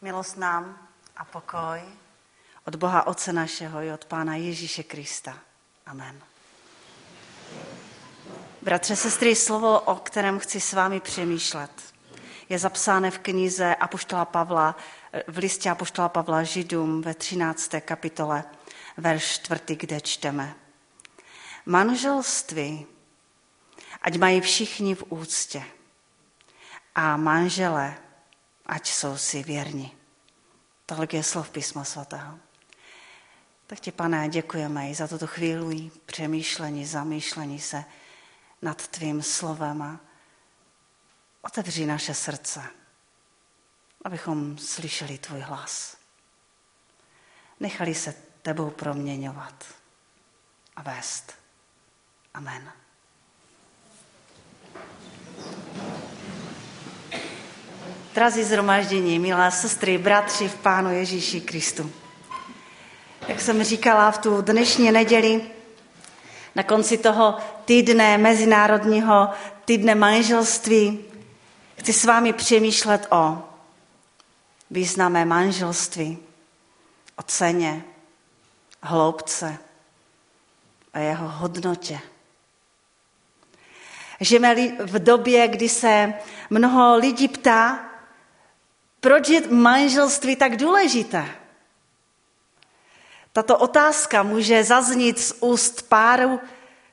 Milost nám a pokoj od Boha Otce našeho i od Pána Ježíše Krista. Amen. Bratře, sestry, slovo, o kterém chci s vámi přemýšlet, je zapsáno v knize Apoštola Pavla, v listě Apoštola Pavla Židům ve 13. kapitole, verš 4, kde čteme. Manželství, ať mají všichni v úctě a manžele, ať jsou si věrni. Tolik je slov písma svatého. Tak ti, pane, děkujeme i za tuto chvíli přemýšlení, zamýšlení se nad tvým slovem a otevří naše srdce, abychom slyšeli tvůj hlas. Nechali se tebou proměňovat a vést. Amen. Drazí zhromaždění, milé sestry, bratři v Pánu Ježíši Kristu. Jak jsem říkala v tu dnešní neděli, na konci toho týdne, mezinárodního týdne manželství, chci s vámi přemýšlet o významé manželství, o ceně, hloubce a jeho hodnotě. Žijeme v době, kdy se mnoho lidí ptá, proč je manželství tak důležité? Tato otázka může zaznít z úst páru,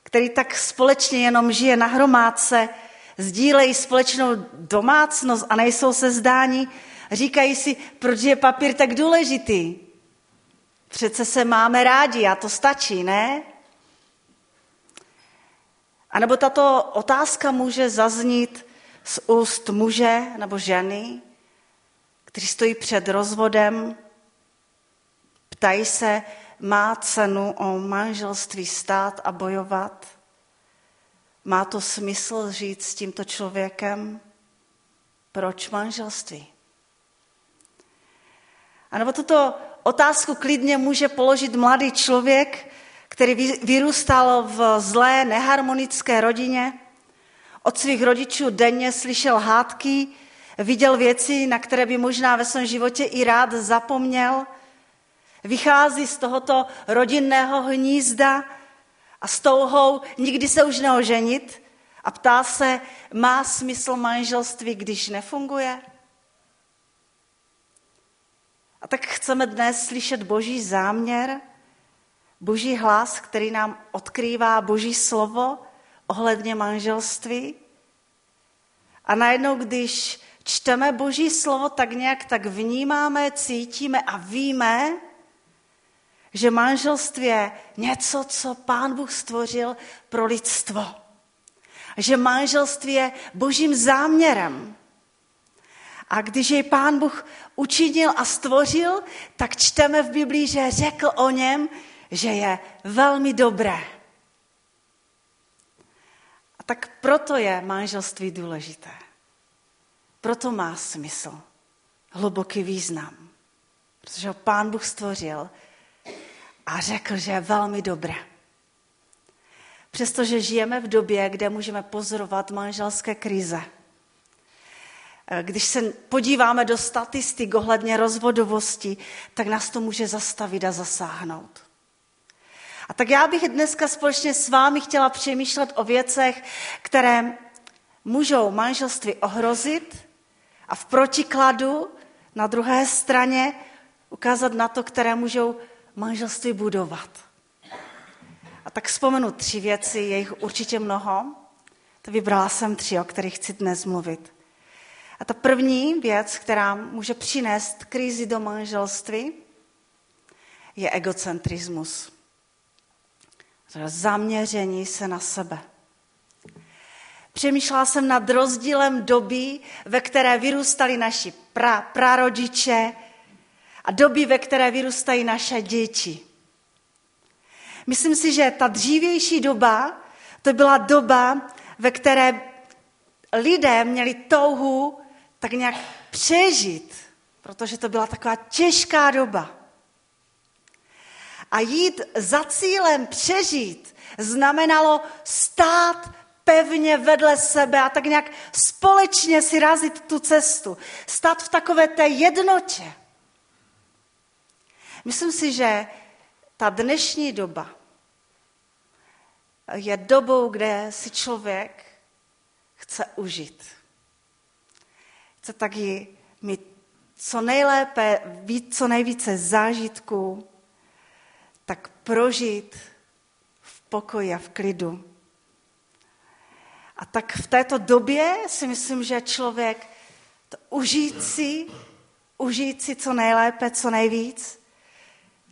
který tak společně jenom žije na hromádce, sdílejí společnou domácnost a nejsou se zdání, říkají si, proč je papír tak důležitý. Přece se máme rádi a to stačí, ne? A nebo tato otázka může zaznít z úst muže nebo ženy, kteří stojí před rozvodem, ptají se, má cenu o manželství stát a bojovat? Má to smysl žít s tímto člověkem? Proč manželství? A nebo tuto otázku klidně může položit mladý člověk, který vyrůstal v zlé, neharmonické rodině, od svých rodičů denně slyšel hádky, viděl věci, na které by možná ve svém životě i rád zapomněl, vychází z tohoto rodinného hnízda a s touhou nikdy se už neoženit a ptá se, má smysl manželství, když nefunguje? A tak chceme dnes slyšet boží záměr, boží hlas, který nám odkrývá boží slovo ohledně manželství. A najednou, když čteme boží slovo, tak nějak tak vnímáme, cítíme a víme, že manželství je něco, co pán Bůh stvořil pro lidstvo. Že manželství je božím záměrem. A když jej pán Bůh učinil a stvořil, tak čteme v Biblii, že řekl o něm, že je velmi dobré. A tak proto je manželství důležité. Proto má smysl, hluboký význam. Protože ho pán Bůh stvořil a řekl, že je velmi dobré. Přestože žijeme v době, kde můžeme pozorovat manželské krize. Když se podíváme do statistik ohledně rozvodovosti, tak nás to může zastavit a zasáhnout. A tak já bych dneska společně s vámi chtěla přemýšlet o věcech, které můžou manželství ohrozit a v protikladu na druhé straně ukázat na to, které můžou manželství budovat. A tak vzpomenu tři věci, je jich určitě mnoho. To vybrala jsem tři, o kterých chci dnes mluvit. A ta první věc, která může přinést krizi do manželství, je egocentrismus. Zaměření se na sebe. Přemýšlela jsem nad rozdílem doby, ve které vyrůstali naši pra, prarodiče a doby, ve které vyrůstají naše děti. Myslím si, že ta dřívější doba, to byla doba, ve které lidé měli touhu tak nějak přežít, protože to byla taková těžká doba. A jít za cílem přežít znamenalo stát pevně vedle sebe a tak nějak společně si razit tu cestu. Stát v takové té jednotě. Myslím si, že ta dnešní doba je dobou, kde si člověk chce užít. Chce taky mít co nejlépe, být co nejvíce zážitků, tak prožít v pokoji a v klidu. A tak v této době si myslím, že člověk to užít si, užít si co nejlépe, co nejvíc,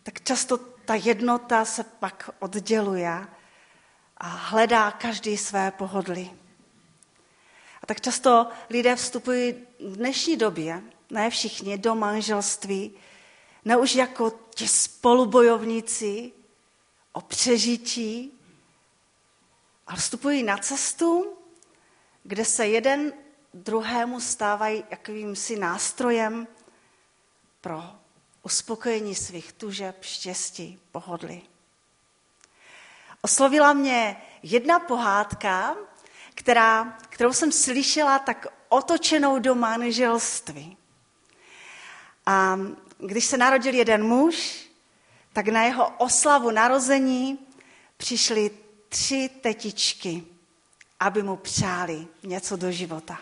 tak často ta jednota se pak odděluje a hledá každý své pohodly. A tak často lidé vstupují v dnešní době, ne všichni, do manželství, ne už jako ti spolubojovníci o přežití, ale vstupují na cestu, kde se jeden druhému stávají jakýmsi nástrojem pro uspokojení svých tužeb, štěstí, pohodly. Oslovila mě jedna pohádka, která, kterou jsem slyšela tak otočenou do manželství. A když se narodil jeden muž, tak na jeho oslavu narození přišly tři tetičky, aby mu přáli něco do života.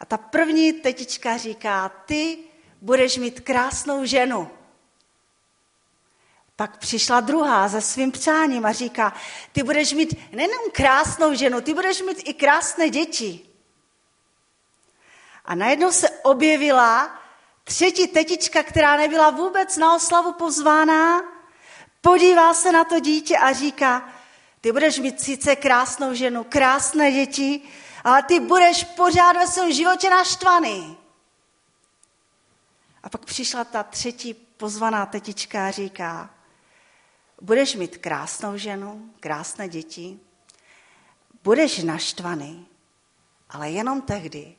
A ta první tetička říká, ty budeš mít krásnou ženu. Pak přišla druhá se svým přáním a říká, ty budeš mít nejenom krásnou ženu, ty budeš mít i krásné děti. A najednou se objevila třetí tetička, která nebyla vůbec na oslavu pozvána, podívá se na to dítě a říká, ty budeš mít sice krásnou ženu, krásné děti, ale ty budeš pořád ve svém životě naštvaný. A pak přišla ta třetí pozvaná tetička a říká, budeš mít krásnou ženu, krásné děti, budeš naštvaný, ale jenom tehdy,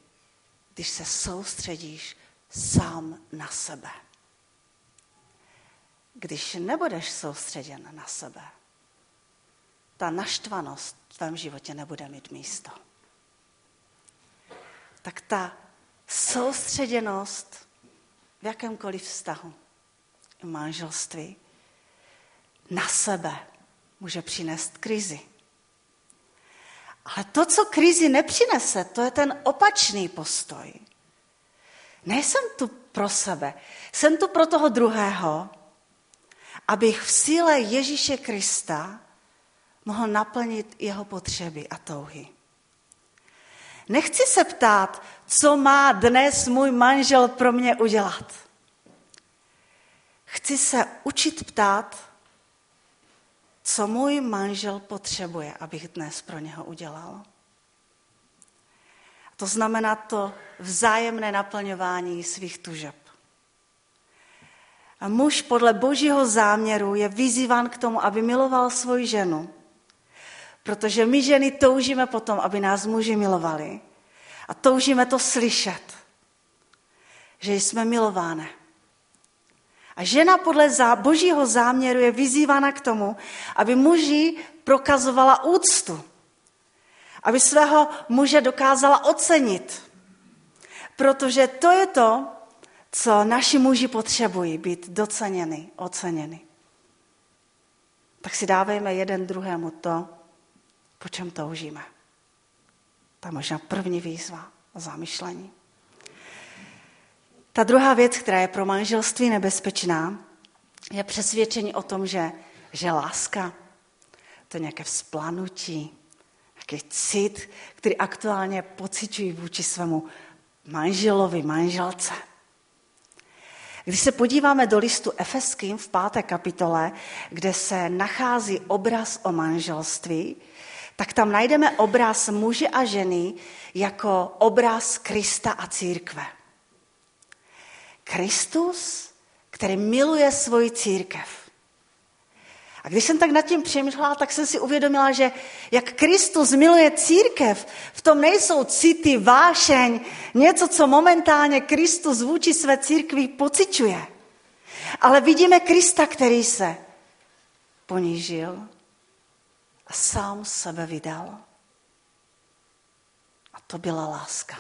když se soustředíš sám na sebe. Když nebudeš soustředěn na sebe, ta naštvanost v tvém životě nebude mít místo. Tak ta soustředěnost v jakémkoliv vztahu, v manželství, na sebe může přinést krizi. Ale to, co krizi nepřinese, to je ten opačný postoj. Nejsem tu pro sebe, jsem tu pro toho druhého, abych v síle Ježíše Krista mohl naplnit jeho potřeby a touhy. Nechci se ptát, co má dnes můj manžel pro mě udělat. Chci se učit ptát, co můj manžel potřebuje, abych dnes pro něho udělal. To znamená to vzájemné naplňování svých tužeb. A muž podle božího záměru je vyzýván k tomu, aby miloval svoji ženu. Protože my ženy toužíme potom, aby nás muži milovali. A toužíme to slyšet, že jsme milovány. A žena podle božího záměru je vyzývána k tomu, aby muži prokazovala úctu. Aby svého muže dokázala ocenit. Protože to je to, co naši muži potřebují, být doceněny, oceněny. Tak si dávejme jeden druhému to, po čem toužíme. To je možná první výzva a zamyšlení. Ta druhá věc, která je pro manželství nebezpečná, je přesvědčení o tom, že, že láska to je nějaké vzplanutí, nějaký cit, který aktuálně pociťují vůči svému manželovi, manželce. Když se podíváme do listu Efeským v páté kapitole, kde se nachází obraz o manželství, tak tam najdeme obraz muže a ženy jako obraz Krista a církve. Kristus, který miluje svoji církev. A když jsem tak nad tím přemýšlela, tak jsem si uvědomila, že jak Kristus miluje církev, v tom nejsou city, vášeň, něco, co momentálně Kristus vůči své církvi pociťuje. Ale vidíme Krista, který se ponížil a sám sebe vydal to byla láska.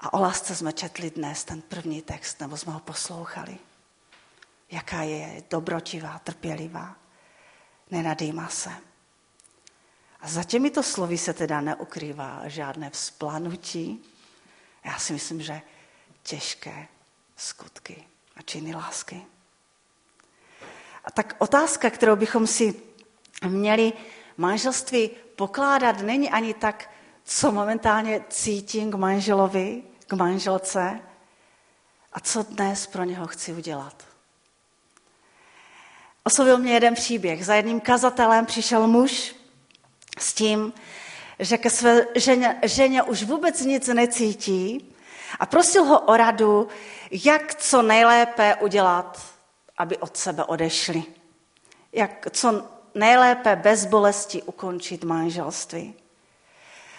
A o lásce jsme četli dnes ten první text, nebo jsme ho poslouchali. Jaká je dobrotivá, trpělivá, nenadýma se. A za těmito slovy se teda neukrývá žádné vzplanutí. Já si myslím, že těžké skutky a činy lásky. A tak otázka, kterou bychom si měli manželství pokládat, není ani tak, co momentálně cítím k manželovi, k manželce a co dnes pro něho chci udělat. Oslovil mě jeden příběh. Za jedním kazatelem přišel muž s tím, že ke své ženě, ženě už vůbec nic necítí a prosil ho o radu, jak co nejlépe udělat, aby od sebe odešli. Jak co nejlépe bez bolesti ukončit manželství.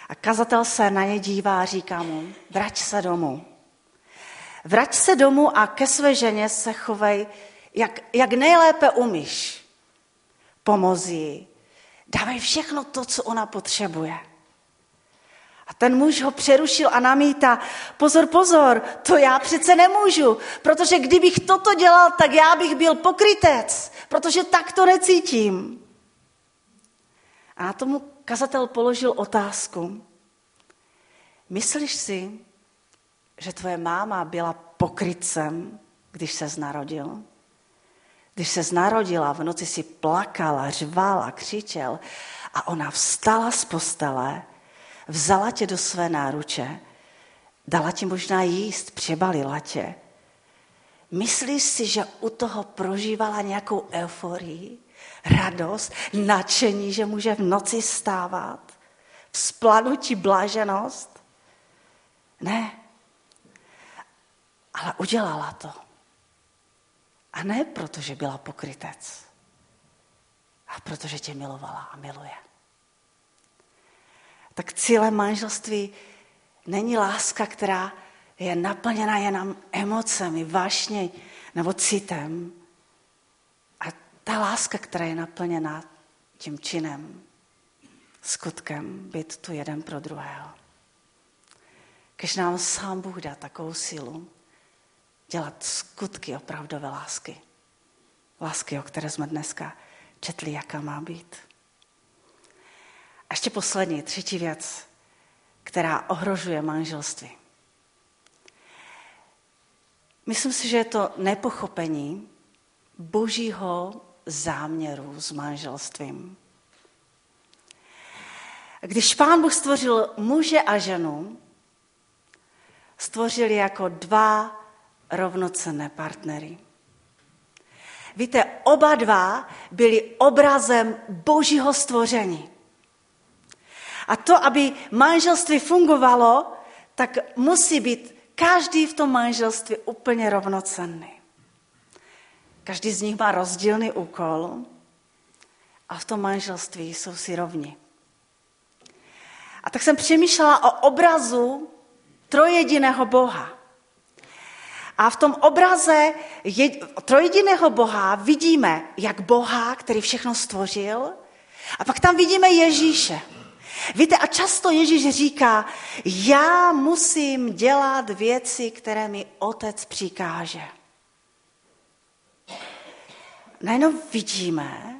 A kazatel se na ně dívá a říká mu, vrať se domů. Vrať se domů a ke své ženě se chovej, jak, jak nejlépe umíš. Pomoz jí. Dávej všechno to, co ona potřebuje. A ten muž ho přerušil a namítá, pozor, pozor, to já přece nemůžu, protože kdybych toto dělal, tak já bych byl pokrytec, protože tak to necítím. A na tomu kazatel položil otázku. Myslíš si, že tvoje máma byla pokrytcem, když se narodil? Když se narodila, v noci si plakala, řvala, křičel a ona vstala z postele, vzala tě do své náruče, dala ti možná jíst, přebalila tě. Myslíš si, že u toho prožívala nějakou euforii, radost, nadšení, že může v noci stávat, vzplanutí bláženost? Ne. Ale udělala to. A ne proto, že byla pokrytec, a protože tě milovala a miluje. Tak cílem manželství není láska, která je naplněna jenom emocemi, vášně nebo citem. A ta láska, která je naplněna tím činem, skutkem, být tu jeden pro druhého. Když nám sám Bůh dá takovou sílu, dělat skutky opravdové lásky. Lásky, o které jsme dneska četli, jaká má být. A ještě poslední, třetí věc, která ohrožuje manželství. Myslím si, že je to nepochopení božího záměru s manželstvím. Když pán Bůh stvořil muže a ženu, stvořil jako dva rovnocenné partnery. Víte, oba dva byli obrazem božího stvoření. A to, aby manželství fungovalo, tak musí být každý v tom manželství úplně rovnocenný. Každý z nich má rozdílný úkol a v tom manželství jsou si rovni. A tak jsem přemýšlela o obrazu trojediného Boha. A v tom obraze trojediného Boha vidíme jak Boha, který všechno stvořil, a pak tam vidíme Ježíše. Víte, a často Ježíš říká, já musím dělat věci, které mi otec přikáže. Najednou vidíme,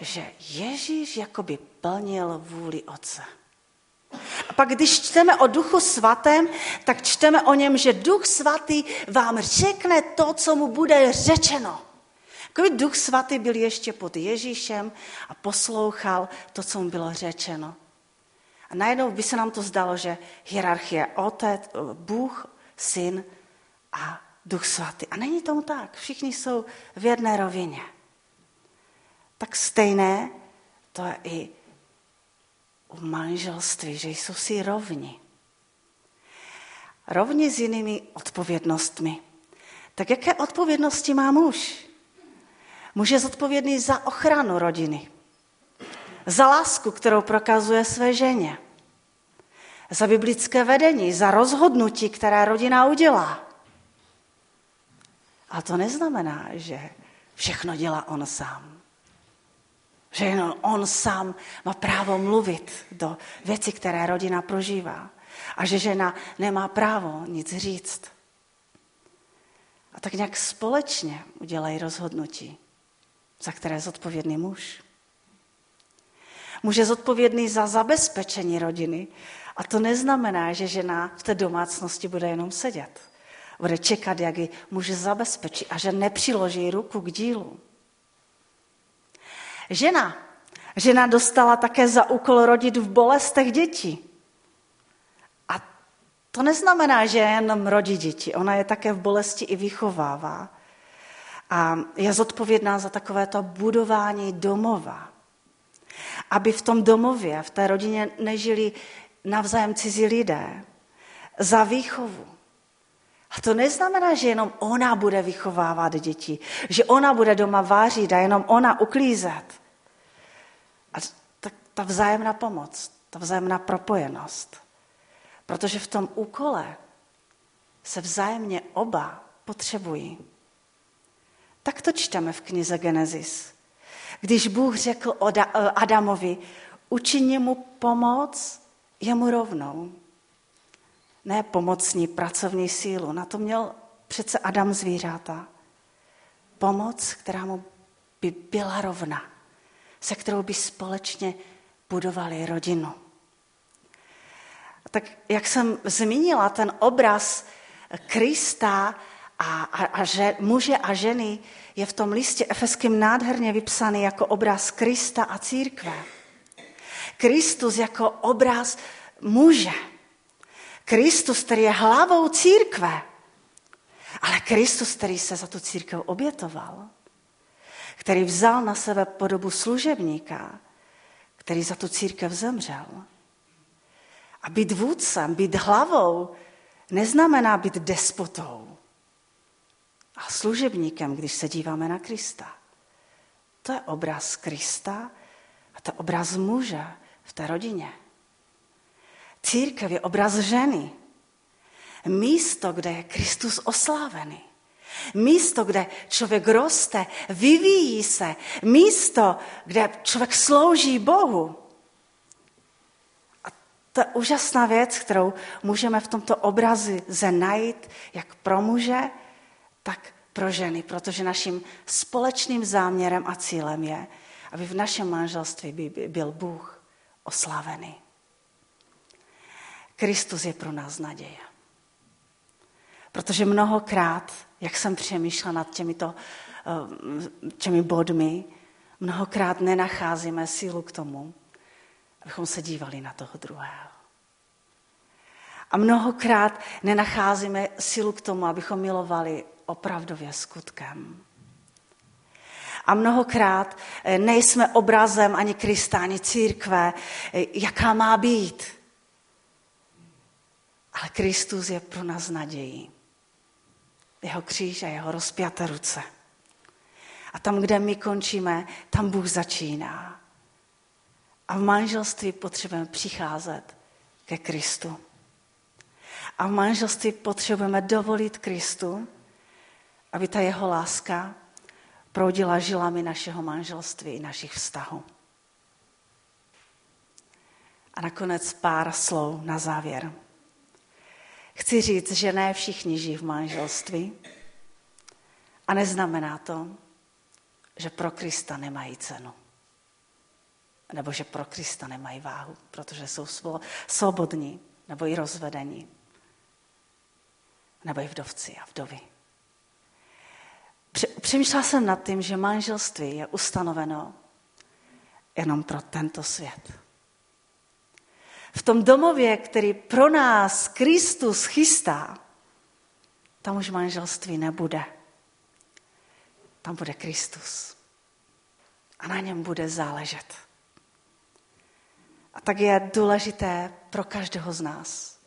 že Ježíš jakoby plnil vůli otce. A pak, když čteme o duchu svatém, tak čteme o něm, že duch svatý vám řekne to, co mu bude řečeno. Takový duch svatý byl ještě pod Ježíšem a poslouchal to, co mu bylo řečeno. A najednou by se nám to zdalo, že hierarchie otec, Bůh, syn a duch svatý. A není tomu tak. Všichni jsou v jedné rovině. Tak stejné to je i v manželství, že jsou si rovni. Rovni s jinými odpovědnostmi. Tak jaké odpovědnosti má muž? Muž je zodpovědný za ochranu rodiny, za lásku, kterou prokazuje své ženě, za biblické vedení, za rozhodnutí, které rodina udělá. A to neznamená, že všechno dělá on sám. Že jenom on sám má právo mluvit do věcí, které rodina prožívá. A že žena nemá právo nic říct. A tak nějak společně udělají rozhodnutí, za které je zodpovědný muž. Muž je zodpovědný za zabezpečení rodiny. A to neznamená, že žena v té domácnosti bude jenom sedět. Bude čekat, jak ji muž zabezpečí a že nepřiloží ruku k dílu. Žena. Žena dostala také za úkol rodit v bolestech dětí. A to neznamená, že jenom rodí děti. Ona je také v bolesti i vychovává. A je zodpovědná za takovéto budování domova. Aby v tom domově, v té rodině nežili navzájem cizí lidé. Za výchovu. A to neznamená, že jenom ona bude vychovávat děti, že ona bude doma vářit a jenom ona uklízet. A ta, ta vzájemná pomoc, ta vzájemná propojenost. Protože v tom úkole se vzájemně oba potřebují. Tak to čteme v knize Genesis. Když Bůh řekl Adamovi, učině mu pomoc jemu rovnou ne pomocní pracovní sílu. Na to měl přece Adam zvířata. Pomoc, která mu by byla rovna, se kterou by společně budovali rodinu. Tak jak jsem zmínila, ten obraz Krista a, a, a že, muže a ženy je v tom listě efeským nádherně vypsaný jako obraz Krista a církve. Kristus jako obraz muže. Kristus, který je hlavou církve, ale Kristus, který se za tu církev obětoval, který vzal na sebe podobu služebníka, který za tu církev zemřel. A být vůdcem, být hlavou, neznamená být despotou a služebníkem, když se díváme na Krista. To je obraz Krista a to je obraz muže v té rodině. Církev je obraz ženy. Místo, kde je Kristus oslávený. Místo, kde člověk roste, vyvíjí se. Místo, kde člověk slouží Bohu. A to je úžasná věc, kterou můžeme v tomto obrazi najít, jak pro muže, tak pro ženy, protože naším společným záměrem a cílem je, aby v našem manželství byl Bůh oslavený. Kristus je pro nás naděje. Protože mnohokrát, jak jsem přemýšlela nad těmito, eh, těmi bodmi, mnohokrát nenacházíme sílu k tomu, abychom se dívali na toho druhého. A mnohokrát nenacházíme sílu k tomu, abychom milovali opravdově skutkem. A mnohokrát eh, nejsme obrazem ani Krista, ani církve, eh, jaká má být. Ale Kristus je pro nás nadějí. Jeho kříž a jeho rozpjaté ruce. A tam, kde my končíme, tam Bůh začíná. A v manželství potřebujeme přicházet ke Kristu. A v manželství potřebujeme dovolit Kristu, aby ta jeho láska proudila žilami našeho manželství i našich vztahů. A nakonec pár slov na závěr. Chci říct, že ne všichni žijí v manželství a neznamená to, že pro Krista nemají cenu. Nebo že pro Krista nemají váhu, protože jsou svobodní, nebo i rozvedení, nebo i vdovci a vdovy. Přemýšlela jsem nad tím, že manželství je ustanoveno jenom pro tento svět v tom domově, který pro nás Kristus chystá, tam už manželství nebude. Tam bude Kristus. A na něm bude záležet. A tak je důležité pro každého z nás,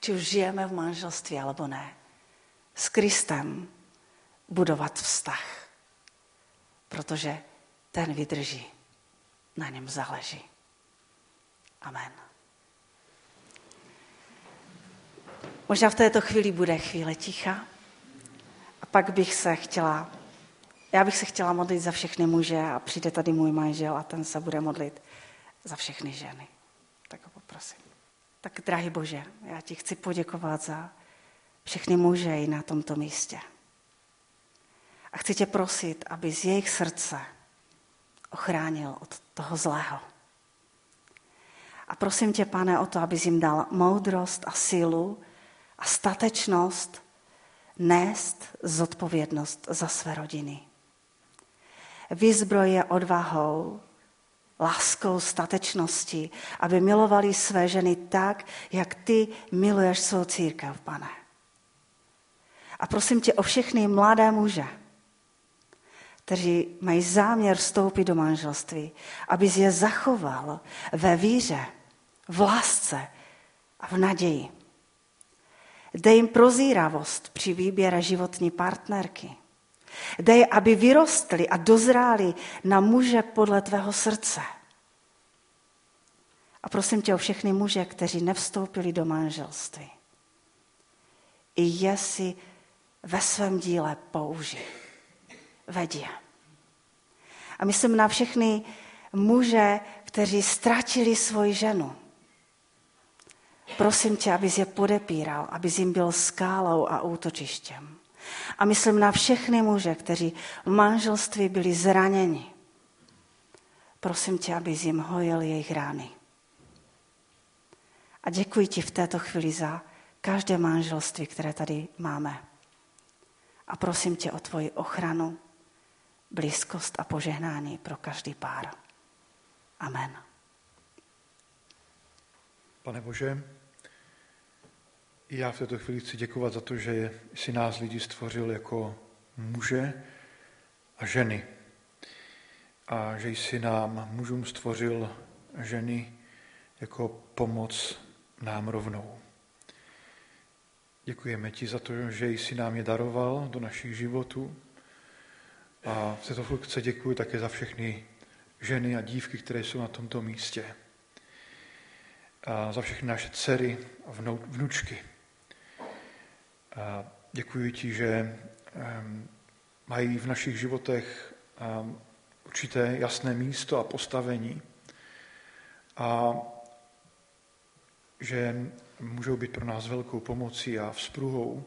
či už žijeme v manželství, alebo ne, s Kristem budovat vztah. Protože ten vydrží. Na něm záleží. Amen. Možná v této chvíli bude chvíle ticha a pak bych se chtěla Já bych se chtěla modlit za všechny muže a přijde tady můj manžel a ten se bude modlit za všechny ženy. Tak ho poprosím. Tak, drahý Bože, já ti chci poděkovat za všechny muže i na tomto místě. A chci tě prosit, aby z jejich srdce ochránil od toho zlého. A prosím tě, pane, o to, abys jim dal moudrost a sílu a statečnost nést zodpovědnost za své rodiny. Vyzbroj je odvahou, láskou, statečností, aby milovali své ženy tak, jak ty miluješ svou církev, pane. A prosím tě o všechny mladé muže, kteří mají záměr vstoupit do manželství, aby je zachoval ve víře, v lásce a v naději. Dej jim prozíravost při výběre životní partnerky. Dej, aby vyrostli a dozráli na muže podle tvého srdce. A prosím tě o všechny muže, kteří nevstoupili do manželství. I je si ve svém díle použij. Vedě. A myslím na všechny muže, kteří ztratili svoji ženu. Prosím tě, abys je podepíral, abys jim byl skálou a útočištěm. A myslím na všechny muže, kteří v manželství byli zraněni. Prosím tě, abys jim hojil jejich rány. A děkuji ti v této chvíli za každé manželství, které tady máme. A prosím tě o tvoji ochranu, blízkost a požehnání pro každý pár. Amen. Pane Bože, já v této chvíli chci děkovat za to, že jsi nás lidi stvořil jako muže a ženy. A že jsi nám mužům stvořil ženy jako pomoc nám rovnou. Děkujeme ti za to, že jsi nám je daroval do našich životů. A v této chvíli děkuji také za všechny ženy a dívky, které jsou na tomto místě. A za všechny naše dcery a vnučky. Děkuji ti, že mají v našich životech určité jasné místo a postavení. A že můžou být pro nás velkou pomocí a vzpruhou.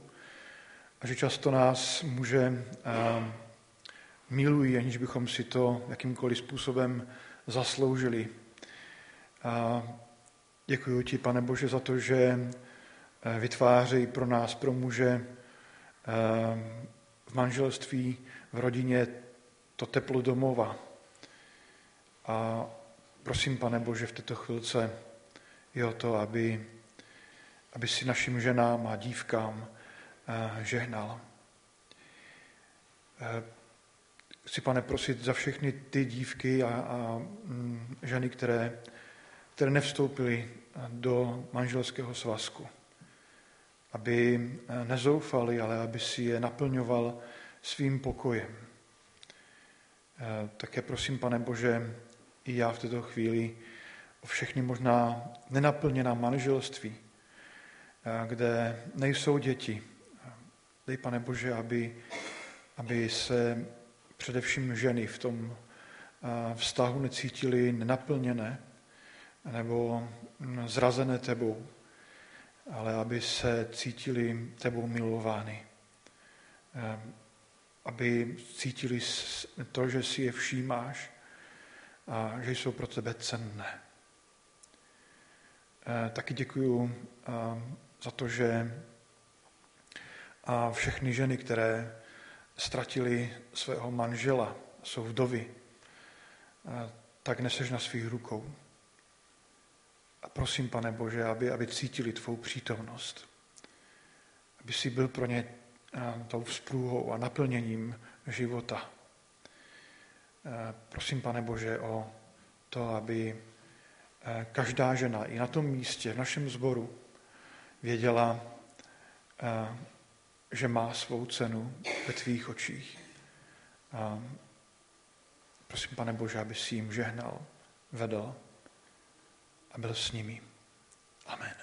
A že často nás může milují, aniž bychom si to jakýmkoliv způsobem zasloužili. Děkuji ti, pane Bože, za to, že vytvářejí pro nás, pro muže v manželství, v rodině to teplo domova. A prosím, pane Bože, v této chvilce je o to, aby, aby si našim ženám a dívkám eh, žehnal. Eh, chci, pane, prosit za všechny ty dívky a, a mm, ženy, které, které nevstoupily do manželského svazku. Aby eh, nezoufali, ale aby si je naplňoval svým pokojem. Také prosím, pane Bože, i já v této chvíli o všechny možná nenaplněná manželství, eh, kde nejsou děti. Dej, pane Bože, aby, aby se především ženy v tom eh, vztahu necítily nenaplněné nebo zrazené tebou, ale aby se cítili tebou milovány. Eh, aby cítili to, že si je všímáš a že jsou pro tebe cenné. Eh, taky děkuju eh, za to, že a všechny ženy, které ztratili svého manžela, jsou vdovy, tak neseš na svých rukou. A prosím, pane Bože, aby, aby cítili tvou přítomnost. Aby si byl pro ně tou vzprůhou a naplněním života. Prosím, pane Bože, o to, aby Eh, každá žena i na tom místě, v našem sboru, věděla, eh, že má svou cenu ve tvých očích. Prosím, pane Bože, aby si jim žehnal, vedl a byl s nimi. Amen.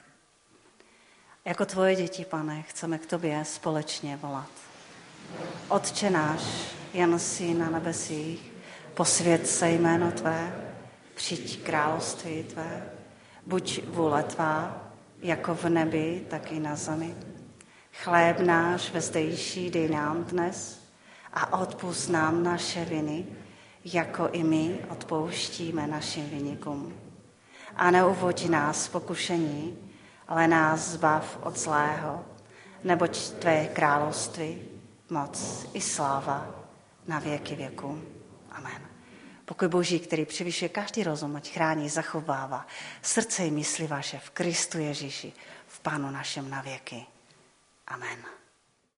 Jako tvoje děti, pane, chceme k tobě společně volat. Otče náš, jen si na nebesích, posvěd se jméno Tvé, přijď království Tvé, buď vůle Tvá, jako v nebi, tak i na zemi. Chléb náš vezdejší dej nám dnes a odpust nám naše viny, jako i my odpouštíme našim vynikům. A neuvoď nás pokušení, ale nás zbav od zlého, neboť Tvé království, moc i sláva na věky věku. Amen. Pokoj Boží, který převyšuje každý rozum, ať chrání, zachovává srdce i mysli vaše v Kristu Ježíši, v Pánu našem na věky. Amen.